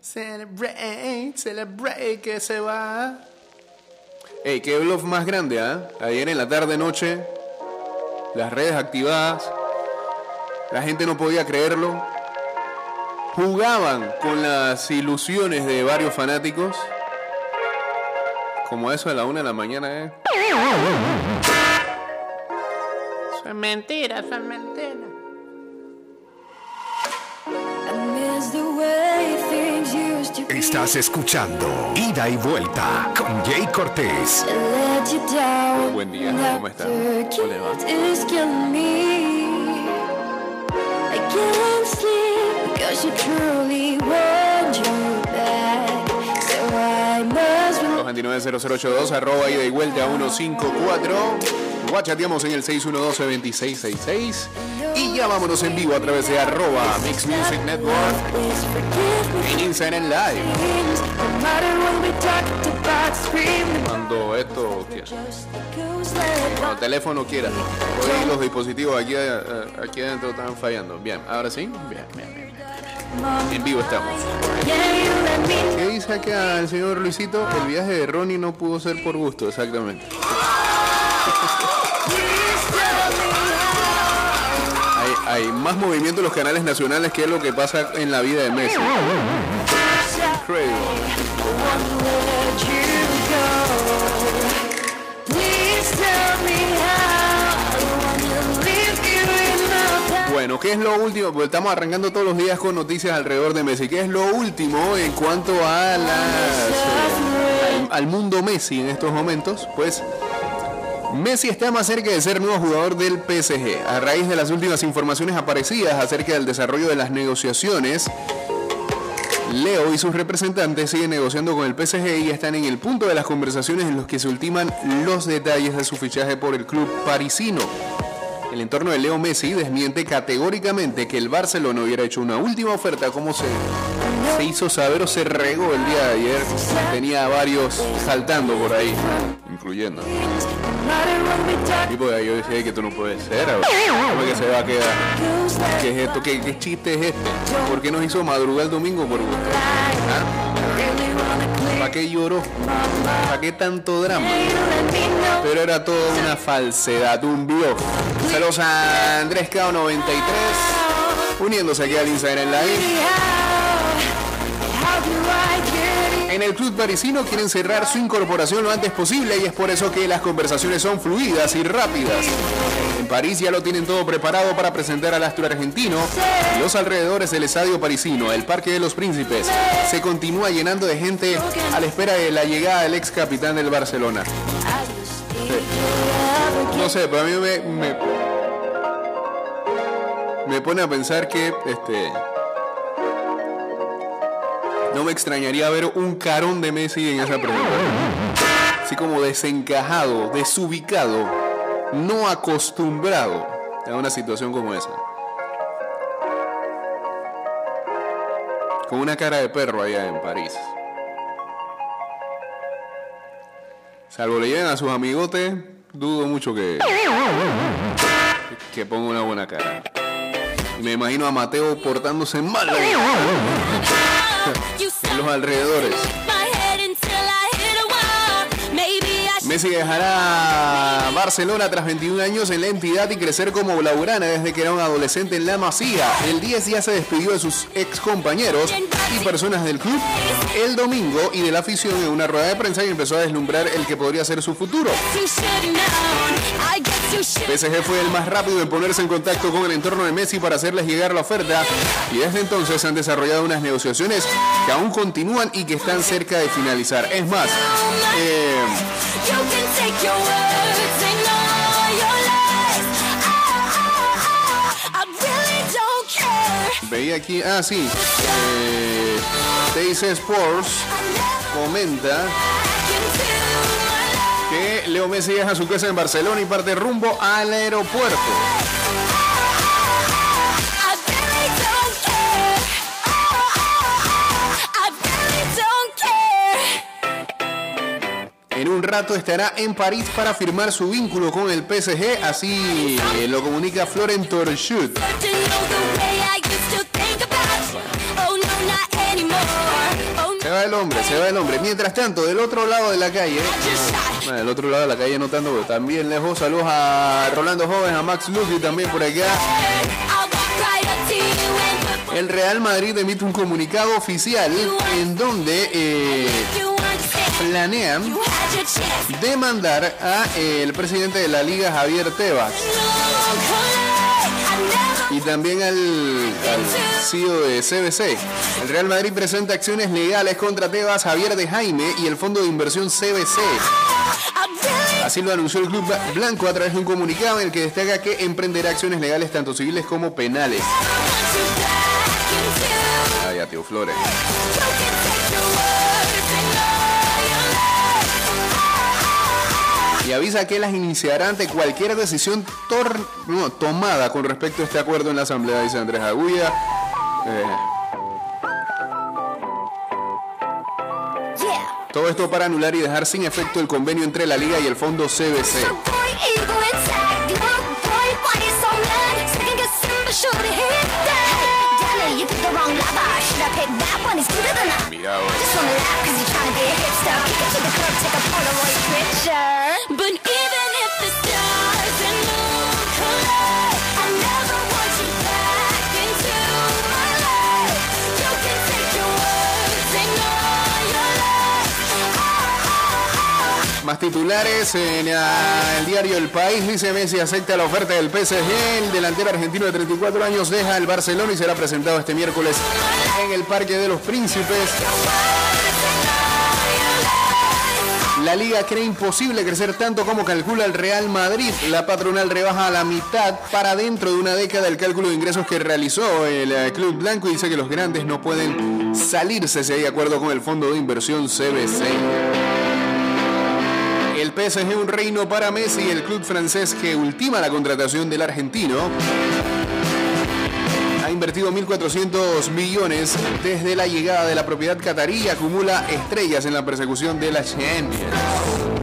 Celebrate, celebrate que se va. Ey, qué bluff más grande, ¿ah? Ayer en la tarde noche, las redes activadas, la gente no podía creerlo. Jugaban con las ilusiones de varios fanáticos. Como eso a la una de la mañana, ¿eh? Son mentiras, son mentiras. Estás escuchando Ida y Vuelta con Jay Cortés. Buen día, ¿cómo está? ¿Cómo le va? Los 290082 arroba ida y vuelta 154. Guachateamos en el 612-2666. Y ya vámonos en vivo a través de arroba Mix Music Network en Instagram Live. Cuando esto quiera. Cuando teléfono quiera. Hoy los dispositivos aquí, eh, aquí adentro están fallando. Bien, ahora sí. Bien, bien, bien. En vivo estamos. ¿Qué dice acá el señor Luisito? El viaje de Ronnie no pudo ser por gusto, exactamente. Hay, hay más movimiento en los canales nacionales que lo que pasa en la vida de Messi. Bueno, ¿qué es lo último? Pues estamos arrancando todos los días con noticias alrededor de Messi. ¿Qué es lo último en cuanto a las, eh, al, al mundo Messi en estos momentos? Pues Messi está más cerca de ser nuevo jugador del PSG. A raíz de las últimas informaciones aparecidas acerca del desarrollo de las negociaciones, Leo y sus representantes siguen negociando con el PSG y están en el punto de las conversaciones en los que se ultiman los detalles de su fichaje por el club parisino. El entorno de Leo Messi desmiente categóricamente que el Barcelona hubiera hecho una última oferta como se, se hizo saber o se regó el día de ayer. Tenía varios saltando por ahí, incluyendo. Y pues yo decía que esto no puede ser, ¿cómo que se va a quedar? ¿Qué es esto? ¿Qué, qué chiste es este? ¿Por qué nos hizo madrugar el domingo por gusto? ¿Ah? ¿Para qué lloró? ¿Para qué tanto drama? Pero era todo una falsedad, un blog. Saludos a Andrés K93, uniéndose aquí al Instagram Live. En el club parisino quieren cerrar su incorporación lo antes posible y es por eso que las conversaciones son fluidas y rápidas. En París ya lo tienen todo preparado para presentar al astro argentino. Los alrededores del estadio parisino, el Parque de los Príncipes, se continúa llenando de gente a la espera de la llegada del ex capitán del Barcelona. No sé, pero a mí me, me, me pone a pensar que este no me extrañaría ver un carón de Messi en esa pregunta. Así como desencajado, desubicado, no acostumbrado a una situación como esa. Con una cara de perro allá en París. Salvo le lleven a sus amigotes, dudo mucho que, que ponga una buena cara. Me imagino a Mateo portándose mal en los alrededores. Messi dejará Barcelona tras 21 años en la entidad y crecer como blaugrana desde que era un adolescente en la Masía. El 10 ya se despidió de sus ex compañeros y personas del club el domingo y de la afición en una rueda de prensa y empezó a deslumbrar el que podría ser su futuro. PSG fue el más rápido en ponerse en contacto con el entorno de Messi para hacerles llegar la oferta y desde entonces han desarrollado unas negociaciones que aún continúan y que están cerca de finalizar. Es más, eh, Veía aquí, ah sí, eh, Sports comenta que Leo Messi deja su casa en Barcelona y parte rumbo al aeropuerto. Un rato estará en París para firmar su vínculo con el PSG, así eh, lo comunica Florent Torchut. el hombre, se va el hombre. Mientras tanto, del otro lado de la calle, bueno, del otro lado de la calle no tanto, pero también lejos, saludos a Rolando Joven, a Max Lucky también por acá. El Real Madrid emite un comunicado oficial en donde eh, planean demandar a eh, el presidente de la liga Javier Tebas y también al, al CEO de CBC. El Real Madrid presenta acciones legales contra Tebas, Javier de Jaime y el fondo de inversión CBC. Así lo anunció el Club Blanco a través de un comunicado en el que destaca que emprenderá acciones legales tanto civiles como penales. Ay, a tío Flores. Y avisa que las iniciará ante cualquier decisión no, tomada con respecto a este acuerdo en la Asamblea, dice Andrés Agulla. Eh, todo esto para anular y dejar sin efecto el convenio entre la Liga y el Fondo CBC. Mira, titulares en el diario El País. Dice Messi acepta la oferta del PSG. El delantero argentino de 34 años deja el Barcelona y será presentado este miércoles en el Parque de los Príncipes. La liga cree imposible crecer tanto como calcula el Real Madrid. La patronal rebaja a la mitad para dentro de una década el cálculo de ingresos que realizó el eh, Club Blanco y dice que los grandes no pueden salirse si hay acuerdo con el fondo de inversión CBC. El PSG un reino para Messi, el club francés que ultima la contratación del argentino. Ha invertido 1.400 millones desde la llegada de la propiedad catarí y acumula estrellas en la persecución de la Champions.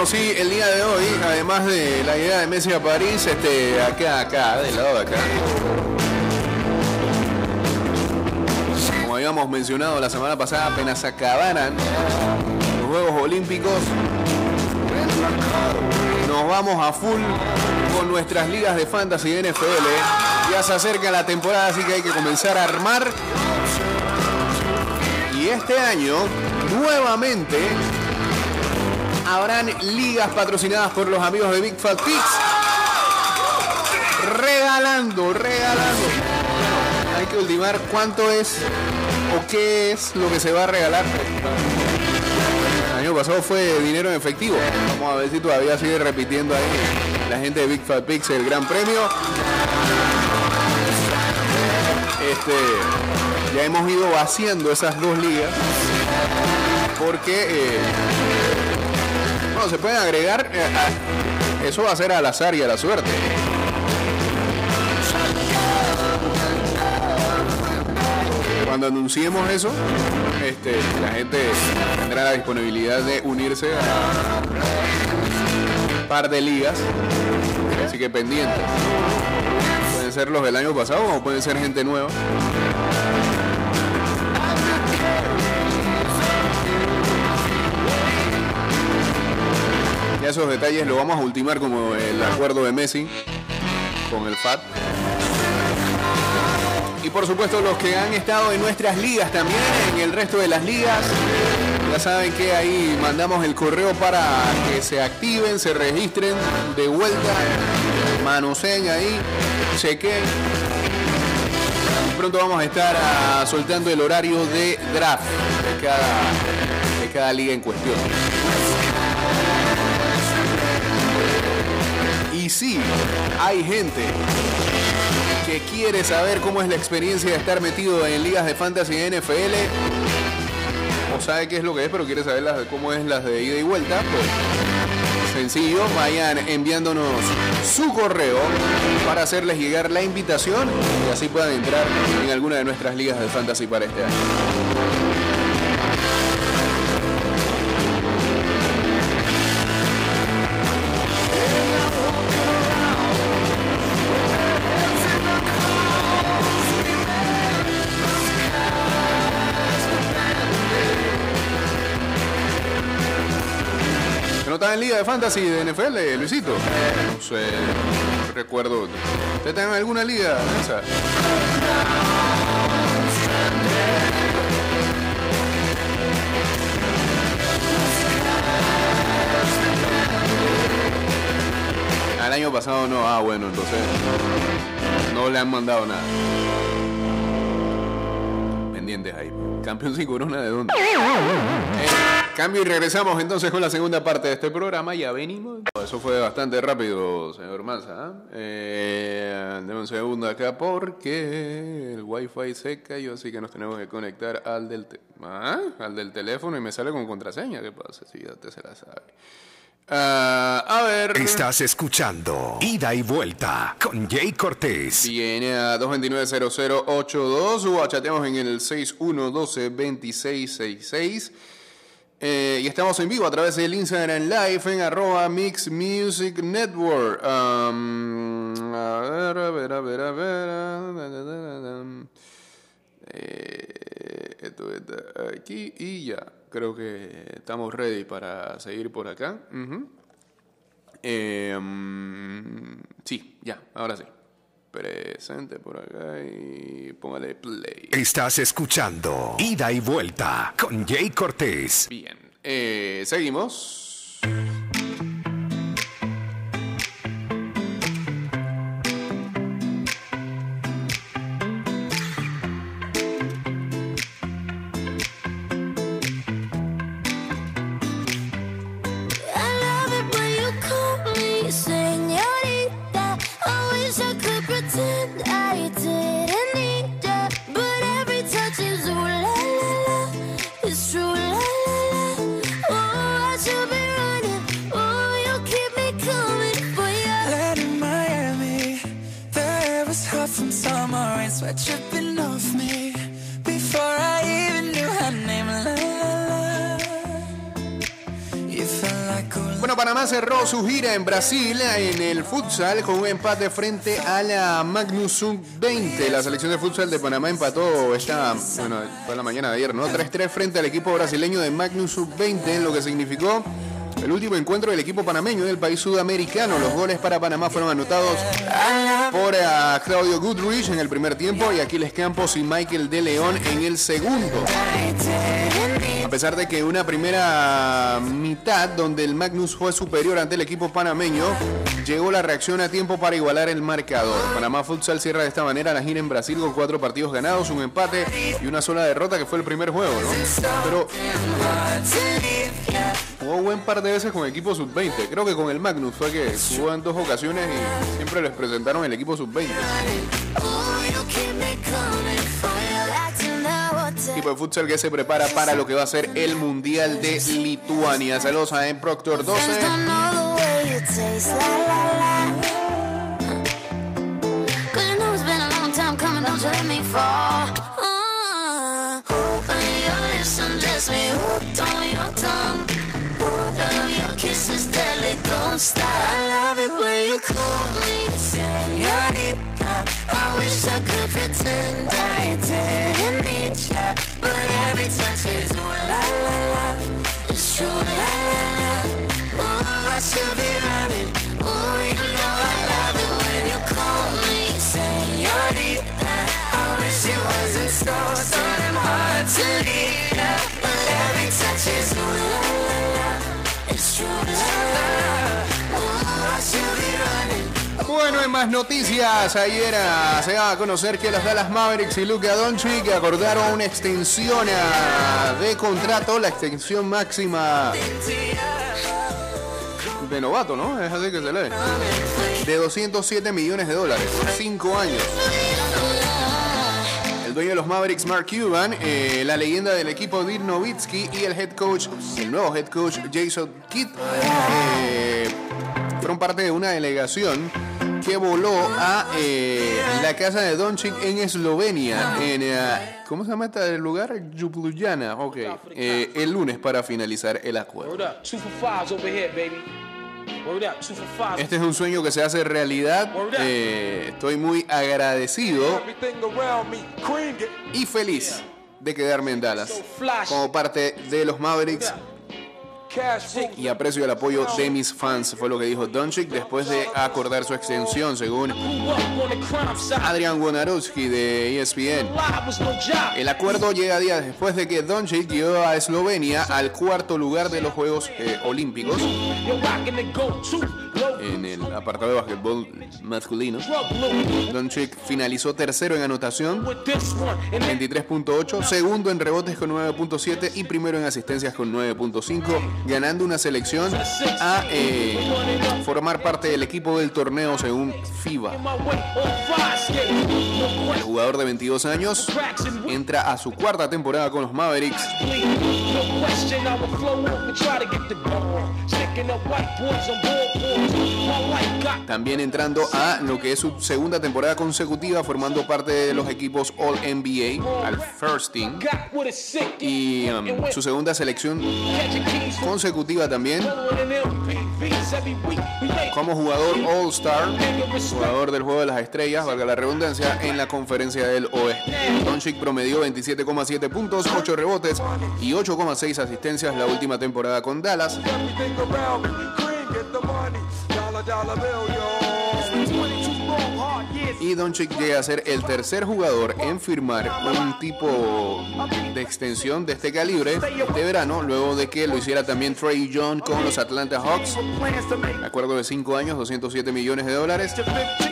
Bueno, sí, el día de hoy, además de la idea de Messi a París, este, acá, acá, del lado de acá. Como habíamos mencionado la semana pasada, apenas acabaran los Juegos Olímpicos, nos vamos a full con nuestras ligas de fantasy de NFL. Ya se acerca la temporada, así que hay que comenzar a armar. Y este año, nuevamente, habrán ligas patrocinadas por los amigos de Big Fat Pigs. Regalando, regalando. Hay que ultimar cuánto es o qué es lo que se va a regalar. El año pasado fue dinero en efectivo. Vamos a ver si todavía sigue repitiendo ahí la gente de Big Fat Pigs el gran premio. Este, ya hemos ido vaciando esas dos ligas porque eh, se pueden agregar. Eh, eso va a ser al azar y a la suerte. Cuando anunciemos eso, este, la gente tendrá la disponibilidad de unirse a un par de ligas. Así que pendiente. Pueden ser los del año pasado o pueden ser gente nueva. Esos detalles lo vamos a ultimar como el acuerdo de Messi con el FAT. Y por supuesto los que han estado en nuestras ligas también, en el resto de las ligas, ya saben que ahí mandamos el correo para que se activen, se registren de vuelta, manoseen ahí, chequen. Pronto vamos a estar ah, soltando el horario de draft de cada, de cada liga en cuestión. Y sí, hay gente que quiere saber cómo es la experiencia de estar metido en ligas de fantasy NFL, o sabe qué es lo que es, pero quiere saber las, cómo es las de ida y vuelta, pues sencillo, vayan enviándonos su correo para hacerles llegar la invitación y así puedan entrar en alguna de nuestras ligas de fantasy para este año. De Fantasy de NFL, Luisito? No sé, no recuerdo. ¿Usted está en alguna liga? El año pasado no, ah bueno, entonces no le han mandado nada. Campeón sin corona de dónde? Eh, cambio y regresamos entonces con la segunda parte de este programa. Ya venimos. Eso fue bastante rápido, señor Manza. ¿ah? Eh, deme un segundo acá porque el wifi se cayó, así que nos tenemos que conectar al del, ¿Ah? teléfono y me sale con contraseña. ¿Qué pasa? Si ya te se la sabe. Ah, a ver. Estás escuchando Ida y Vuelta con Jay Cortés. Viene a 229-0082 o en el 6112-2666. Eh, y estamos en vivo a través del Instagram Live en arroba Mix Music Network. Um, a ver, a ver, a ver, a ver. Eh, esto está aquí y ya. Creo que estamos ready para seguir por acá. Eh, mm, sí, ya, ahora sí. Presente por acá y póngale play. Estás escuchando Ida y Vuelta con Jay Cortés. Bien, eh, seguimos. Bueno, Panamá cerró su gira en Brasil en el futsal con un empate frente a la Magnus Sub-20. La selección de futsal de Panamá empató esta, bueno, fue la mañana de ayer, ¿no? 3-3 frente al equipo brasileño de Magnus Sub-20, en lo que significó el último encuentro del equipo panameño del país sudamericano. Los goles para Panamá fueron anotados por ah, Claudio Goodrich en el primer tiempo y Aquiles Campos y Michael De León en el segundo. A pesar de que una primera mitad donde el Magnus fue superior ante el equipo panameño, llegó la reacción a tiempo para igualar el marcador. Panamá Futsal cierra de esta manera la gira en Brasil con cuatro partidos ganados, un empate y una sola derrota que fue el primer juego, ¿no? Pero jugó buen par de veces con equipo sub-20. Creo que con el Magnus fue que jugó en dos ocasiones y siempre les presentaron el equipo sub-20. Oh, you keep me coming for ya. Acting now or Equipo de futsal que se prepara para lo que va a ser el Mundial de Lituania. Saludos M. Proctor 12. Stop. I love it when you call me señorita. I wish I could pretend I didn't need ya, but every touch is ooh la la la. It's true la la la. Oh, I should be running. Oh, you know I love it when you call me señorita. I wish it wasn't so, so damn hard to leave Bueno, en más noticias, ayer ah, se daba a conocer que los Dallas Mavericks y Luka Doncic acordaron una extensión ah, de contrato, la extensión máxima de novato, ¿no? Es así que se lee. De 207 millones de dólares. Cinco años. El dueño de los Mavericks, Mark Cuban, eh, la leyenda del equipo Dirk Nowitzki y el head coach, el nuevo head coach Jason Kidd, eh, fueron parte de una delegación que voló a eh, la casa de Doncic en Eslovenia, en eh, ¿cómo se llama este lugar? Ljubljana, ok, eh, el lunes para finalizar el acuerdo. Este es un sueño que se hace realidad. Eh, estoy muy agradecido y feliz de quedarme en Dallas como parte de los Mavericks y aprecio el apoyo de mis fans, fue lo que dijo Doncic después de acordar su extensión, según Adrian Wojnarowski de ESPN. El acuerdo llega días después de que Doncic llegó a Eslovenia al cuarto lugar de los Juegos eh, Olímpicos en el apartado de básquetbol masculino. Doncic finalizó tercero en anotación, 23.8, segundo en rebotes con 9.7 y primero en asistencias con 9.5, ganando una selección a eh, formar parte del equipo del torneo según FIBA. El jugador de 22 años entra a su cuarta temporada con los Mavericks también entrando a lo que es su segunda temporada consecutiva formando parte de los equipos All NBA, al First Team, y um, su segunda selección consecutiva también como jugador All Star, jugador del Juego de las Estrellas, valga la redundancia, en la conferencia del Oeste. Doncic promedió 27,7 puntos, 8 rebotes y 8,6 asistencias la última temporada con Dallas. Y Doncic llega a ser el tercer jugador en firmar un tipo de extensión de este calibre de verano, luego de que lo hiciera también Trey Young con los Atlanta Hawks, acuerdo de 5 años, 207 millones de dólares,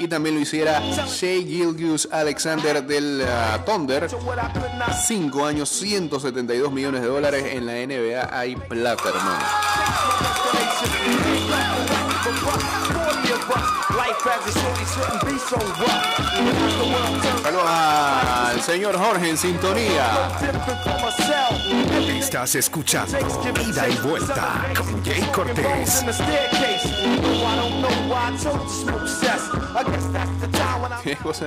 y también lo hiciera Shea Gilgius Alexander del uh, Thunder, 5 años, 172 millones de dólares en la NBA, hay plata, hermano. Saludos al señor Jorge en sintonía. Estás escuchando Ida y Vuelta con Jay Cortés. ¿Qué cosa?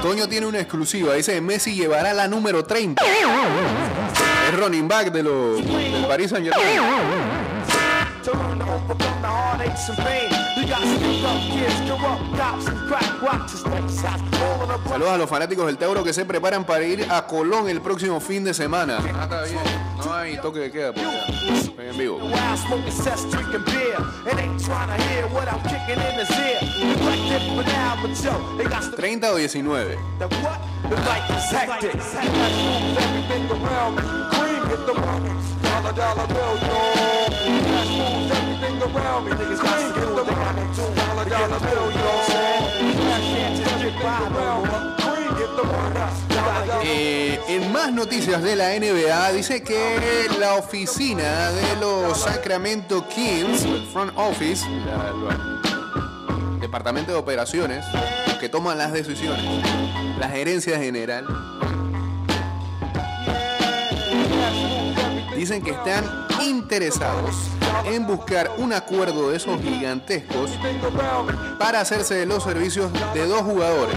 Toño tiene una exclusiva. Dice Messi llevará la número 30. Es running back de los del Paris Saint Germain. Saludos a los fanáticos del Tauro que se preparan para ir a Colón el próximo fin de semana. Ah, está bien. No hay toque de queda por acá. Estoy en vivo. 30 o 19. Eh, en más noticias de la NBA dice que la oficina de los Sacramento Kings, el front office, departamento de operaciones, los que toman las decisiones, la gerencia general, dicen que están interesados en buscar un acuerdo de esos gigantescos para hacerse de los servicios de dos jugadores,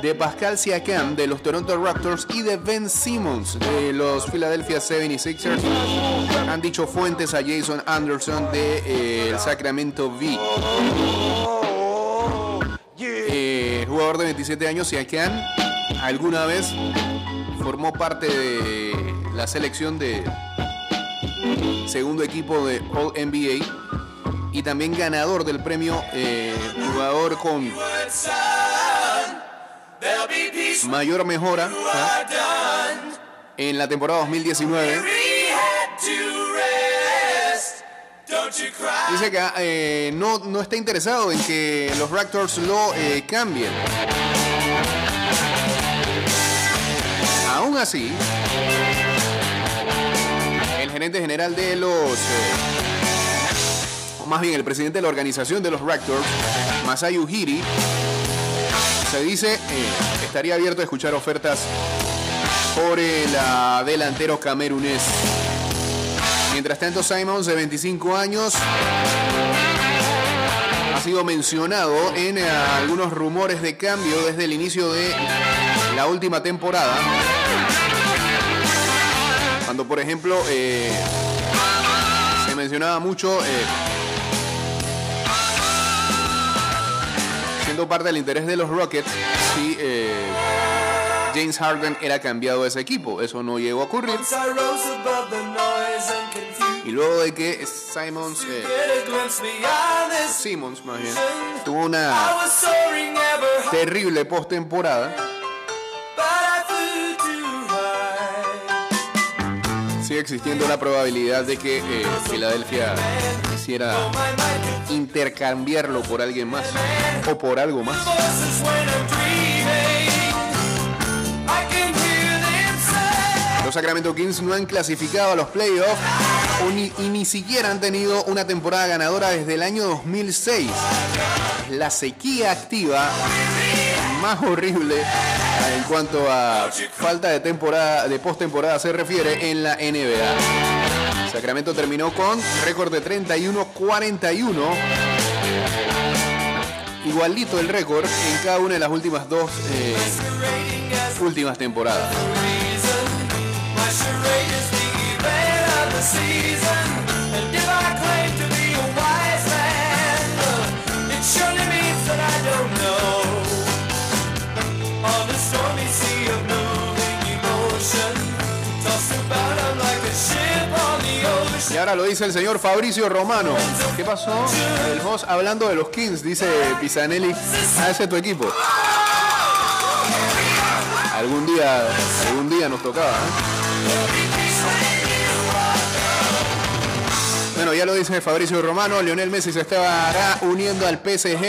de Pascal Siakam de los Toronto Raptors y de Ben Simmons de los Philadelphia 76ers, han dicho fuentes a Jason Anderson de eh, el Sacramento V. De 27 años, Siakam, alguna vez formó parte de la selección de segundo equipo de All NBA y también ganador del premio eh, jugador con mayor mejora ¿ah? en la temporada 2019. Dice que eh, no, no está interesado en que los Raptors lo eh, cambien. Aún así, el gerente general de los eh, más bien el presidente de la organización de los Raptors, Masayu Hiri, se dice eh, estaría abierto a escuchar ofertas por el ah, delantero camerunés. Mientras tanto, Simons, de 25 años, ha sido mencionado en eh, algunos rumores de cambio desde el inicio de la última temporada. Cuando, por ejemplo, eh, se mencionaba mucho, eh, siendo parte del interés de los Rockets, si eh, James Harden era cambiado de ese equipo. Eso no llegó a ocurrir. Y luego de que Simons, eh, a. Simmons más bien, tuvo una terrible postemporada, sigue existiendo la probabilidad de que eh, Filadelfia quisiera intercambiarlo por alguien más o por algo más. Sacramento Kings no han clasificado a los playoffs y ni siquiera han tenido una temporada ganadora desde el año 2006. La sequía activa más horrible en cuanto a falta de temporada de postemporada se refiere en la NBA. Sacramento terminó con récord de 31-41. Igualito el récord en cada una de las últimas dos eh, últimas temporadas. Y ahora lo dice el señor Fabricio Romano. ¿Qué pasó? El host hablando de los Kings, dice Pisanelli. Ah, ese es tu equipo. Algún día, algún día nos tocaba. ¿eh? Bueno, ya lo dice Fabricio Romano, Lionel Messi se estará uniendo al PSG.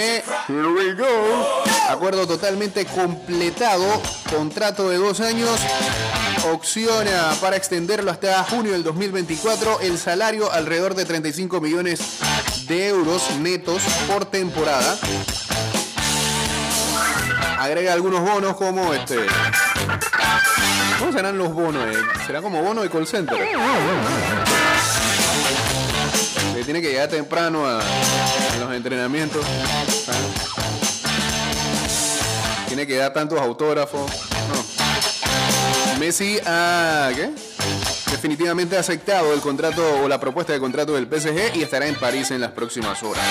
Here we go. Acuerdo totalmente completado, contrato de dos años, opción para extenderlo hasta junio del 2024, el salario alrededor de 35 millones de euros netos por temporada. Agrega algunos bonos como este. ¿Cómo serán los bonos? eh? ¿Será como bono de call center? Tiene que llegar temprano a, los entrenamientos. Tiene que dar tantos autógrafos. Messi ha. ¿Qué? Definitivamente aceptado el contrato o la propuesta de contrato del PSG y estará en París en las próximas horas.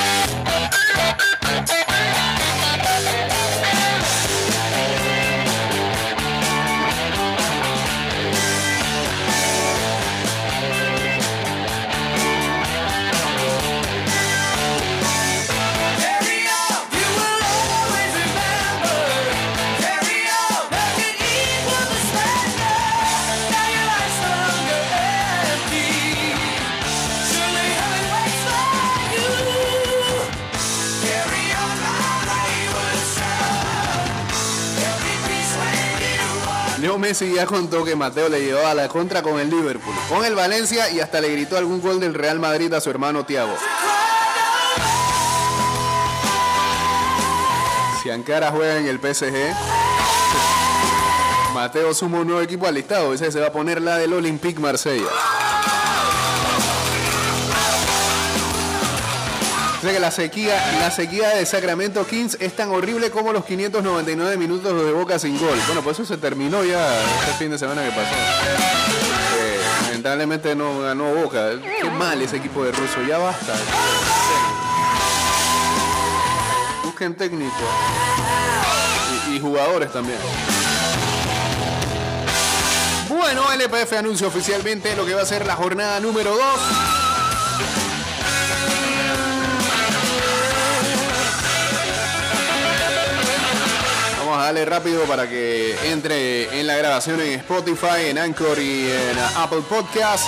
Messi ya contó que Mateo le llevó a la contra con el Liverpool, con el Valencia y hasta le gritó algún gol del Real Madrid a su hermano Thiago. Si Ankara juega en el PSG, Mateo suma un nuevo equipo al listado. Ese se va a poner la del Olympique Marsella. O que la sequía, la sequía de Sacramento Kings es tan horrible como los 599 minutos de Boca sin gol. Bueno, pues eso se terminó ya este fin de semana que pasó. Eh, lamentablemente no ganó Boca. Qué mal ese equipo de ruso. Ya basta. Busquen técnico. Y, y jugadores también. Bueno, LPF anuncia oficialmente lo que va a ser la jornada número 2. Darle rápido para que entre en la grabación en Spotify, en Anchor y en Apple Podcast.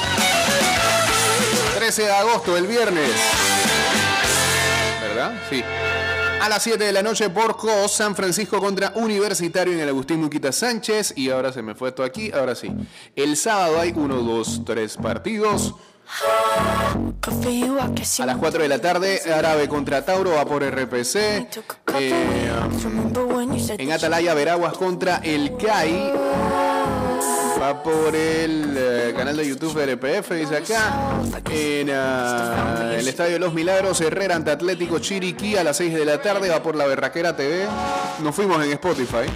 13 de agosto, el viernes. ¿Verdad? Sí. A las 7 de la noche por San Francisco contra Universitario en el Agustín Muquita Sánchez. Y ahora se me fue esto aquí, ahora sí. El sábado hay 1, 2, 3 partidos. A las 4 de la tarde, Árabe contra Tauro va por RPC. Eh, en Atalaya, Veraguas contra el CAI. Va por el eh, canal de YouTube de RPF, dice acá. En ah, el Estadio de los Milagros, Herrera ante Atlético Chiriquí a las 6 de la tarde. Va por la Berraquera TV. Nos fuimos en Spotify.